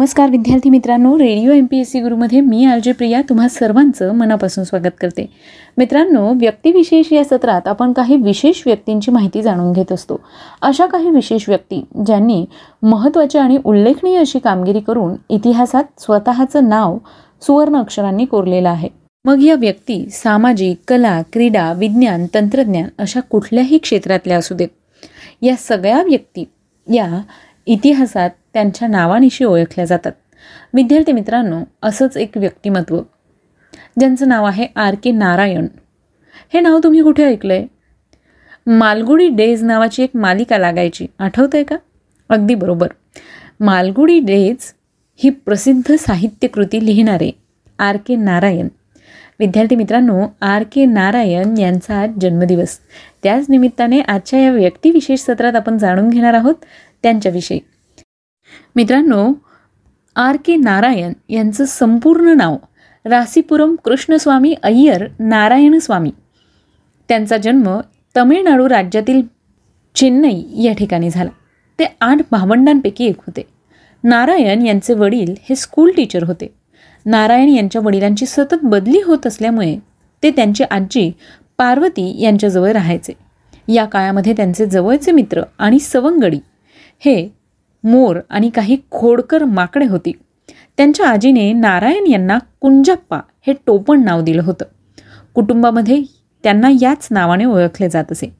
नमस्कार विद्यार्थी मित्रांनो radio M P S C गुरुमध्ये मी आर जे प्रिया तुम्हा सर्वांचं मनापासून स्वागत करते. मित्रांनो व्यक्तिविशेष या सत्रात आपण काही विशेष व्यक्तींची माहिती जाणून घेत असतो. अशा काही विशेष व्यक्ती ज्यांनी महत्त्वाची आणि उल्लेखनीय अशी कामगिरी करून इतिहासात स्वतःचं नाव सुवर्ण अक्षरांनी कोरलेलं आहे. मग या व्यक्ती सामाजिक कला क्रीडा विज्ञान तंत्रज्ञान अशा कुठल्याही क्षेत्रातल्या असू देत. या सगळ्या व्यक्ती या इतिहासात त्यांच्या नावानिशी ओळखल्या जातात. विद्यार्थी मित्रांनो असंच एक व्यक्तिमत्व. ज्यांचं नाव आहे आर के नारायण. हे नाव तुम्ही कुठे ऐकलं आहे मालगुडी डेज नावाची एक मालिका लागायची. आठवतं आहे का? अगदी बरोबर. मालगुडी डेज ही प्रसिद्ध साहित्यकृती लिहिणारे आर के नारायण. विद्यार्थी मित्रांनो आर के नारायण यांचा आज जन्मदिवस. त्याच निमित्ताने आजच्या या व्यक्तिविशेष सत्रात आपण जाणून घेणार आहोत त्यांच्याविषयी. मित्रांनो आर के नारायण यांचं संपूर्ण नाव रासीपुरम कृष्णस्वामी अय्यर नारायण स्वामी. त्यांचा जन्म तमिळनाडू राज्यातील चेन्नई या ठिकाणी झाला. ते आठ भावंडांपैकी एक होते. नारायण यांचे वडील हे स्कूल टीचर होते. नारायण यांच्या वडिलांची सतत बदली होत असल्यामुळे ते त्यांची आजी पार्वती यांच्याजवळ राहायचे. या काळामध्ये त्यांचे जवळचे मित्र आणि सवंगडी हे मोर आणि काही खोडकर माकडे होती. त्यांच्या आजीने नारायण यांना कुंजाप्पा हे टोपण नाव दिलं होतं. कुटुंबामध्ये त्यांना याच नावाने ओळखले जात असे.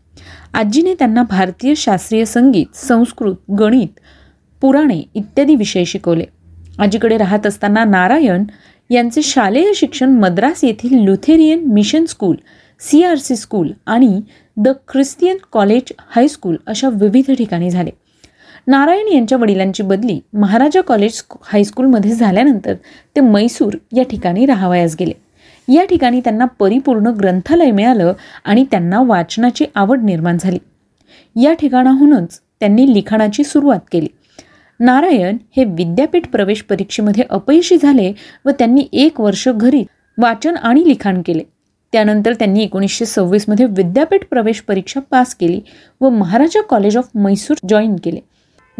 आजीने त्यांना भारतीय शास्त्रीय संगीत संस्कृत गणित पुराणे इत्यादी विषय शिकवले. आजीकडे राहत असताना नारायण यांचे शालेय शिक्षण मद्रास येथील Lutheran mission school C R C school आणि the Christian college high school अशा विविध ठिकाणी झाले. नारायण यांच्या वडिलांची बदली महाराजा कॉलेज हायस्कूलमध्ये झाल्यानंतर ते मैसूर या ठिकाणी राहावयास गेले. या ठिकाणी त्यांना परिपूर्ण ग्रंथालय मिळालं आणि त्यांना वाचनाची आवड निर्माण झाली. या ठिकाणाहूनच त्यांनी लिखाणाची सुरुवात केली. नारायण हे विद्यापीठ प्रवेश परीक्षेमध्ये अपयशी झाले व त्यांनी एक वर्ष घरी वाचन आणि लिखाण केले. त्यानंतर त्यांनी एकोणीसशे सव्वीसमध्ये विद्यापीठ प्रवेश परीक्षा पास केली व Maharaja college of Mysore join केले.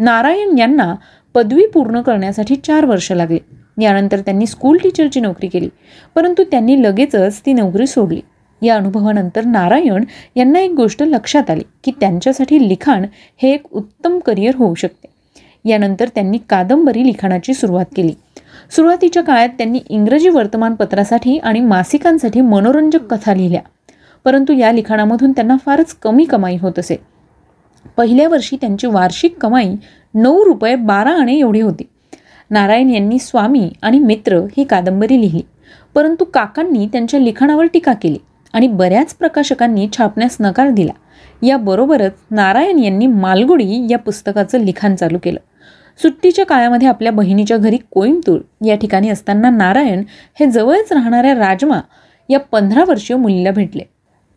नारायण यांना पदवी पूर्ण करण्यासाठी चार वर्ष लागले. यानंतर त्यांनी स्कूल टीचरची नोकरी केली. परंतु त्यांनी लगेचच ती नोकरी सोडली. या अनुभवानंतर नारायण यांना एक गोष्ट लक्षात आली की त्यांच्यासाठी लिखाण हे एक उत्तम करिअर होऊ शकते. यानंतर त्यांनी कादंबरी लिखाणाची सुरुवात केली. सुरुवातीच्या काळात त्यांनी इंग्रजी वर्तमानपत्रासाठी आणि मासिकांसाठी मनोरंजक कथा लिहिल्या. परंतु या लिखाणामधून त्यांना फारच कमी कमाई होत असे. पहिल्या वर्षी त्यांची वार्षिक कमाई नऊ रुपये बारा आणे एवढी होती. नारायण यांनी स्वामी आणि मित्र ही कादंबरी लिहिली. परंतु काकांनी त्यांच्या लिखाणावर टीका केली आणि बऱ्याच प्रकाशकांनी छापण्यास नकार दिला. याबरोबरच नारायण यांनी मालगुडी या पुस्तकाचं लिखाण चालू केलं. सुट्टीच्या काळामध्ये आपल्या बहिणीच्या घरी कोईमतूर या ठिकाणी असताना नारायण हे जवळच राहणाऱ्या राजमा या पंधरा वर्षीय मुलीला भेटले.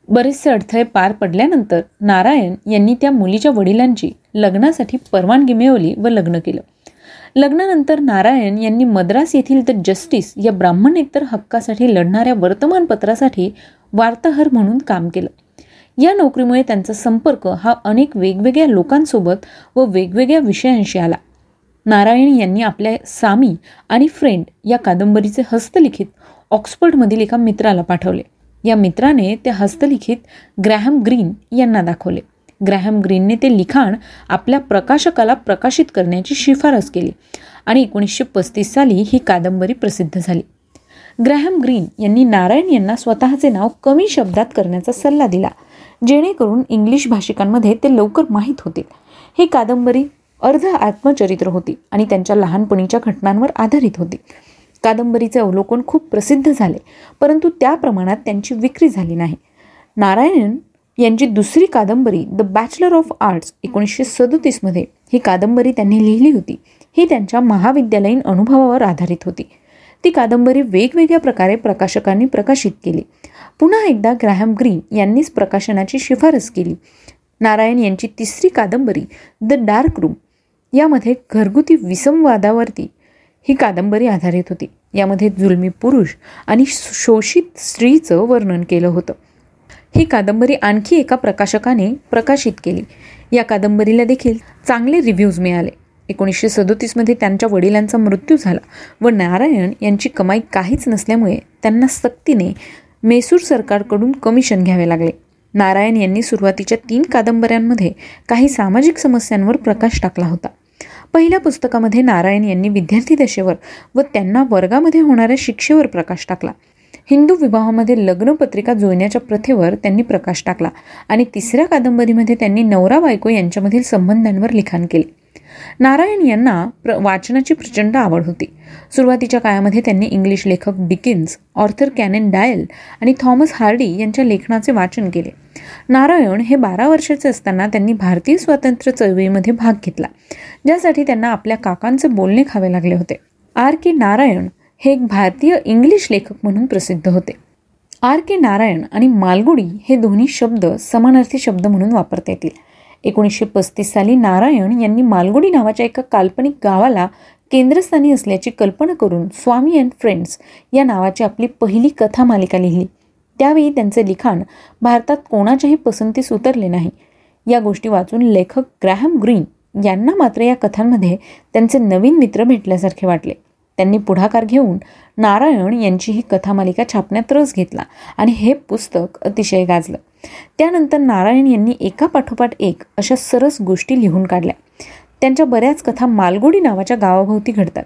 बरेचसे अडथळे पार पडल्यानंतर नारायण यांनी त्या मुलीच्या वडिलांची लग्नासाठी परवानगी मिळवली व लग्न केलं. लग्नानंतर नारायण यांनी मद्रास येथील द जस्टिस या ब्राह्मण एकतर हक्कासाठी लढणाऱ्या वर्तमानपत्रासाठी वार्ताहर म्हणून काम केलं. या नोकरीमुळे त्यांचा संपर्क हा अनेक वेगवेगळ्या लोकांसोबत व वेगवेगळ्या विषयांशी आला. नारायण यांनी आपल्या सामी आणि फ्रेंड या कादंबरीचे हस्तलिखित ऑक्सफर्डमधील एका मित्राला पाठवले. या मित्राने ते हस्तलिखित ग्रॅहम ग्रीन यांना दाखवले. ग्रॅहम ग्रीनने ते लिखाण आपल्या प्रकाशकाला प्रकाशित करण्याची शिफारस केली आणि एकोणीसशे पस्तीस साली ही कादंबरी प्रसिद्ध झाली. ग्रॅहम ग्रीन यांनी नारायण यांना स्वतःचे नाव कमी शब्दात करण्याचा सल्ला दिला जेणेकरून इंग्लिश भाषिकांमध्ये ते लवकर माहीत होतील. ही कादंबरी अर्ध आत्मचरित्र होती आणि त्यांच्या लहानपणीच्या घटनांवर आधारित होती. कादंबरीचे अवलोकन खूप प्रसिद्ध झाले परंतु त्या प्रमाणात त्यांची विक्री झाली नाही. नारायणन यांची दुसरी कादंबरी द बॅचलर ऑफ आर्ट्स एकोणीसशे सदतीसमध्ये ही कादंबरी त्यांनी लिहिली होती. ही त्यांच्या महाविद्यालयीन अनुभवावर आधारित होती. ती कादंबरी वेगवेगळ्या प्रकारे प्रकाशकांनी प्रकाशित केली. पुन्हा एकदा ग्रॅहम ग्रीन यांनीच प्रकाशनाची शिफारस केली. नारायण यांची तिसरी कादंबरी द डार्क रूम यामध्ये घरगुती विसंवादावरती ही कादंबरी आधारित होती. यामध्ये जुलमी पुरुष आणि शोषित स्त्रीचं वर्णन केलं होतं. ही कादंबरी आणखी एका प्रकाशकाने प्रकाशित केली. या कादंबरीला देखील चांगले रिव्ह्यूज मिळाले. एकोणीसशे सदोतीसमध्ये त्यांच्या वडिलांचा मृत्यू झाला व नारायण यांची कमाई काहीच नसल्यामुळे त्यांना सक्तीने मैसूर सरकारकडून कमिशन घ्यावे लागले. नारायण यांनी सुरुवातीच्या तीन कादंबऱ्यांमध्ये काही सामाजिक समस्यांवर प्रकाश टाकला होता. पहिल्या पुस्तकामध्ये नारायण यांनी विद्यार्थी दशेवर व त्यांना वर्गामध्ये होणाऱ्या शिक्षेवर प्रकाश टाकला. हिंदू विवाहामध्ये लग्नपत्रिका जुळण्याच्या प्रथेवर त्यांनी प्रकाश टाकला आणि तिसऱ्या कादंबरीमध्ये त्यांनी नवरा बायको यांच्यामधील संबंधांवर लिखाण केले. नारायण यांना प्र वाचनाची प्रचंड आवड होती. सुरुवातीच्या काळामध्ये त्यांनी इंग्लिश लेखक डिकिन्स ऑर्थर कॅनेन डायल आणि थॉमस हार्डी यांच्या लेखनाचे वाचन केले. नारायण हे बारा वर्षाचे असताना त्यांनी भारतीय स्वातंत्र्य चळवळीमध्ये भाग घेतला ज्यासाठी त्यांना आपल्या काकांचे बोलणे खावे लागले होते. आर. के. नारायण हे एक भारतीय इंग्लिश लेखक म्हणून प्रसिद्ध होते. आर. के. नारायण आणि मालगुडी हे दोन्ही शब्द समानार्थी शब्द म्हणून वापरता येतील. एकोणीसशे पस्तीस साली नारायण यांनी मालगुडी नावाच्या एका काल्पनिक गावाला केंद्रस्थानी असल्याची कल्पना करून स्वामी अँड फ्रेंड्स या नावाची आपली पहिली कथा मालिका लिहिली. त्यावेळी त्यांचे लिखाण भारतात कोणाच्याही पसंतीस उतरले नाही. या गोष्टी वाचून लेखक ग्रॅहम ग्रीन यांना मात्र या कथांमध्ये त्यांचे नवीन मित्र भेटल्यासारखे वाटले. त्यांनी पुढाकार घेऊन नारायण यांची ही कथामालिका छापण्यात रस घेतला आणि हे पुस्तक अतिशय गाजलं. त्यानंतर नारायण यांनी एका पाठोपाठ एक अशा सरस गोष्टी लिहून काढल्या. त्यांच्या बऱ्याच कथा मालगुडी नावाच्या गावाभोवती घडतात.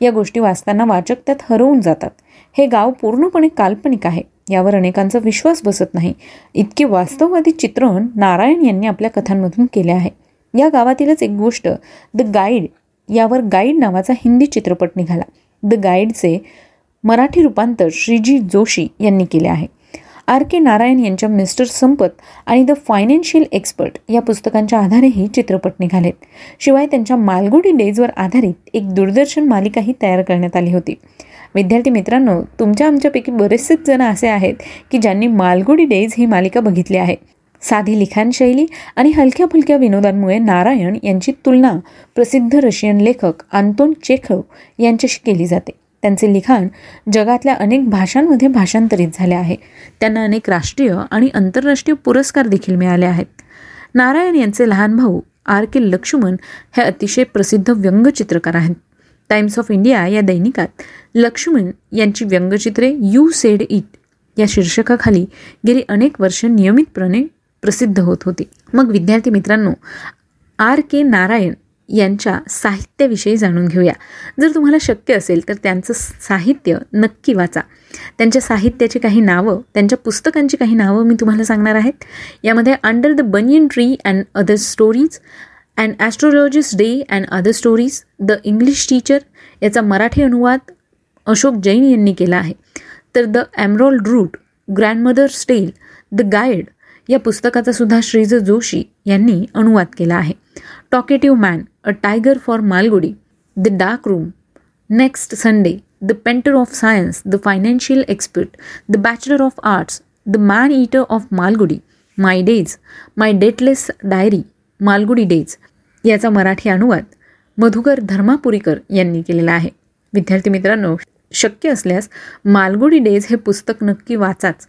या गोष्टी वाचताना वाचक त्यात हरवून जातात. हे गाव पूर्णपणे काल्पनिक आहे. यावर अनेकांचा विश्वास बसत नाही. इतके वास्तववादी चित्रण नारायण यांनी आपल्या कथांमधून केले आहे. या गावातीलच एक गोष्ट द गाईड यावर गाईड नावाचा हिंदी चित्रपट निघाला. द गाईडचे मराठी रूपांतर श्रीजी जोशी यांनी केले आहे. आर के नारायण यांच्या मिस्टर संपत आणि द फायनान्शियल एक्सपर्ट या पुस्तकांच्या आधारेही चित्रपट निघालेत. शिवाय त्यांच्या मालगुडी डेजवर आधारित एक दूरदर्शन मालिकाही तयार करण्यात आली होती. विद्यार्थी मित्रांनो तुमच्या आमच्यापैकी बरेचसेच जण असे आहेत की ज्यांनी मालगुडी डेज ही मालिका बघितली आहे. साधी लिखाणशैली आणि हलक्या फुलक्या विनोदांमुळे नारायण यांची तुलना प्रसिद्ध रशियन लेखक आंतोन चेखव यांच्याशी केली जाते. त्यांचे लिखाण जगातल्या अनेक भाषांमध्ये भाषांतरित झाले आहे. त्यांना अनेक राष्ट्रीय आणि आंतरराष्ट्रीय पुरस्कार देखील मिळाले आहेत. नारायण यांचे लहान भाऊ आर के लक्ष्मण हे अतिशय प्रसिद्ध व्यंगचित्रकार आहेत. टाइम्स ऑफ इंडिया या दैनिकात लक्ष्मण यांची व्यंगचित्रे यू सेड इट या शीर्षकाखाली गेली अनेक वर्ष नियमितपणे प्रसिद्ध होत होती. मग विद्यार्थी मित्रांनो आर के नारायण यांच्या साहित्याविषयी जाणून घेऊया. जर तुम्हाला शक्य असेल तर त्यांचं साहित्य नक्की वाचा. त्यांच्या साहित्याची काही नावं त्यांच्या पुस्तकांची काही नावं मी तुम्हाला सांगणार आहेत. यामध्ये under the banyan tree and other stories and astrologist day and other stories the English teacher याचा मराठी अनुवाद अशोक जैन यांनी केला आहे. तर the emerald route grandmother's tale the guide या पुस्तकाचा सुद्धा श्रीज जोशी यांनी अनुवाद केला आहे. Talkative man a tiger for Malgudi the dark room next Sunday the painter of science the financial expert the bachelor of arts the man eater of Malgudi my days my dateless diary Malgudi days याचा मराठी अनुवाद मधुकर धर्मापुरीकर यांनी केलेला आहे. विद्यार्थी मित्रांनो शक्य असल्यास Malgudi days हे पुस्तक नक्की वाचाच.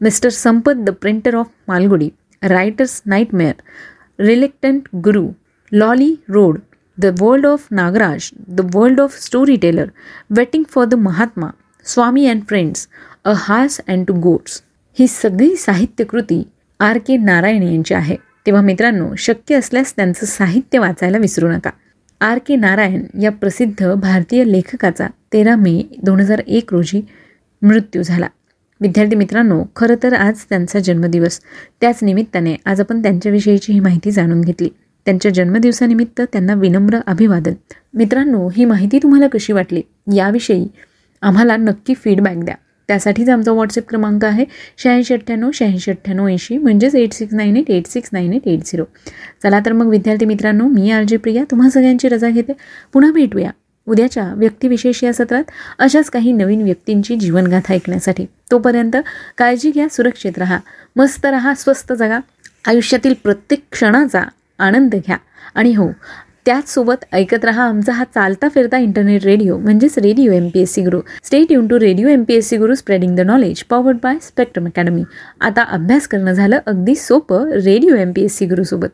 Mister Sampath the printer of Malgudi writer's nightmare reluctant guru Lawley road the world of Nagaraj the world of story teller waiting for the Mahatma Swami and friends a horse and two goats ही सगळी साहित्यकृती R के नारायण यांची आहे. तेव्हा मित्रांनो शक्य असल्यास त्यांचं साहित्य वाचायला विसरू नका. आर के नारायण या प्रसिद्ध भारतीय लेखकाचा तेरा मे दोन हजार एक रोजी मृत्यू झाला. विद्यार्थी मित्रांनो खरं तर आज त्यांचा जन्मदिवस. त्याच निमित्ताने आज आपण त्यांच्याविषयीची ही माहिती जाणून घेतली. त्यांच्या जन्मदिवसानिमित्त त्यांना विनम्र अभिवादन. मित्रांनो ही माहिती तुम्हाला कशी वाटली? याविषयी आम्हाला नक्की फीडबॅक द्या. त्यासाठीच आमचा व्हॉट्सअप क्रमांक आहे शहाऐंशी अठ्ठ्याण्णव शहाऐंशी अठ्ठ्याण्णव ऐंशी म्हणजेच eight six nine eight eight six nine eight eight zero चला तर मग विद्यार्थी मित्रांनो मी आरजी प्रिया तुम्हा सगळ्यांची रजा घेते. पुन्हा भेटूया उद्याच्या व्यक्तिविशेष या सत्रात अशाच काही नवीन व्यक्तींची जीवनगाथा ऐकण्यासाठी. तोपर्यंत काळजी घ्या सुरक्षित राहा मस्त राहा स्वस्त जगा. आयुष्यातील प्रत्येक क्षणाचा आनंद घ्या. आणि हो त्याचसोबत ऐकत रहा आमचा हा चालता फिरता इंटरनेट रेडिओ म्हणजेच radio M P S C Guru stay युन to radio M P S C Guru spreading the knowledge powered by spectrum academy आता अभ्यास करणं झालं अगदी सोपं radio M P S C गुरुसोबत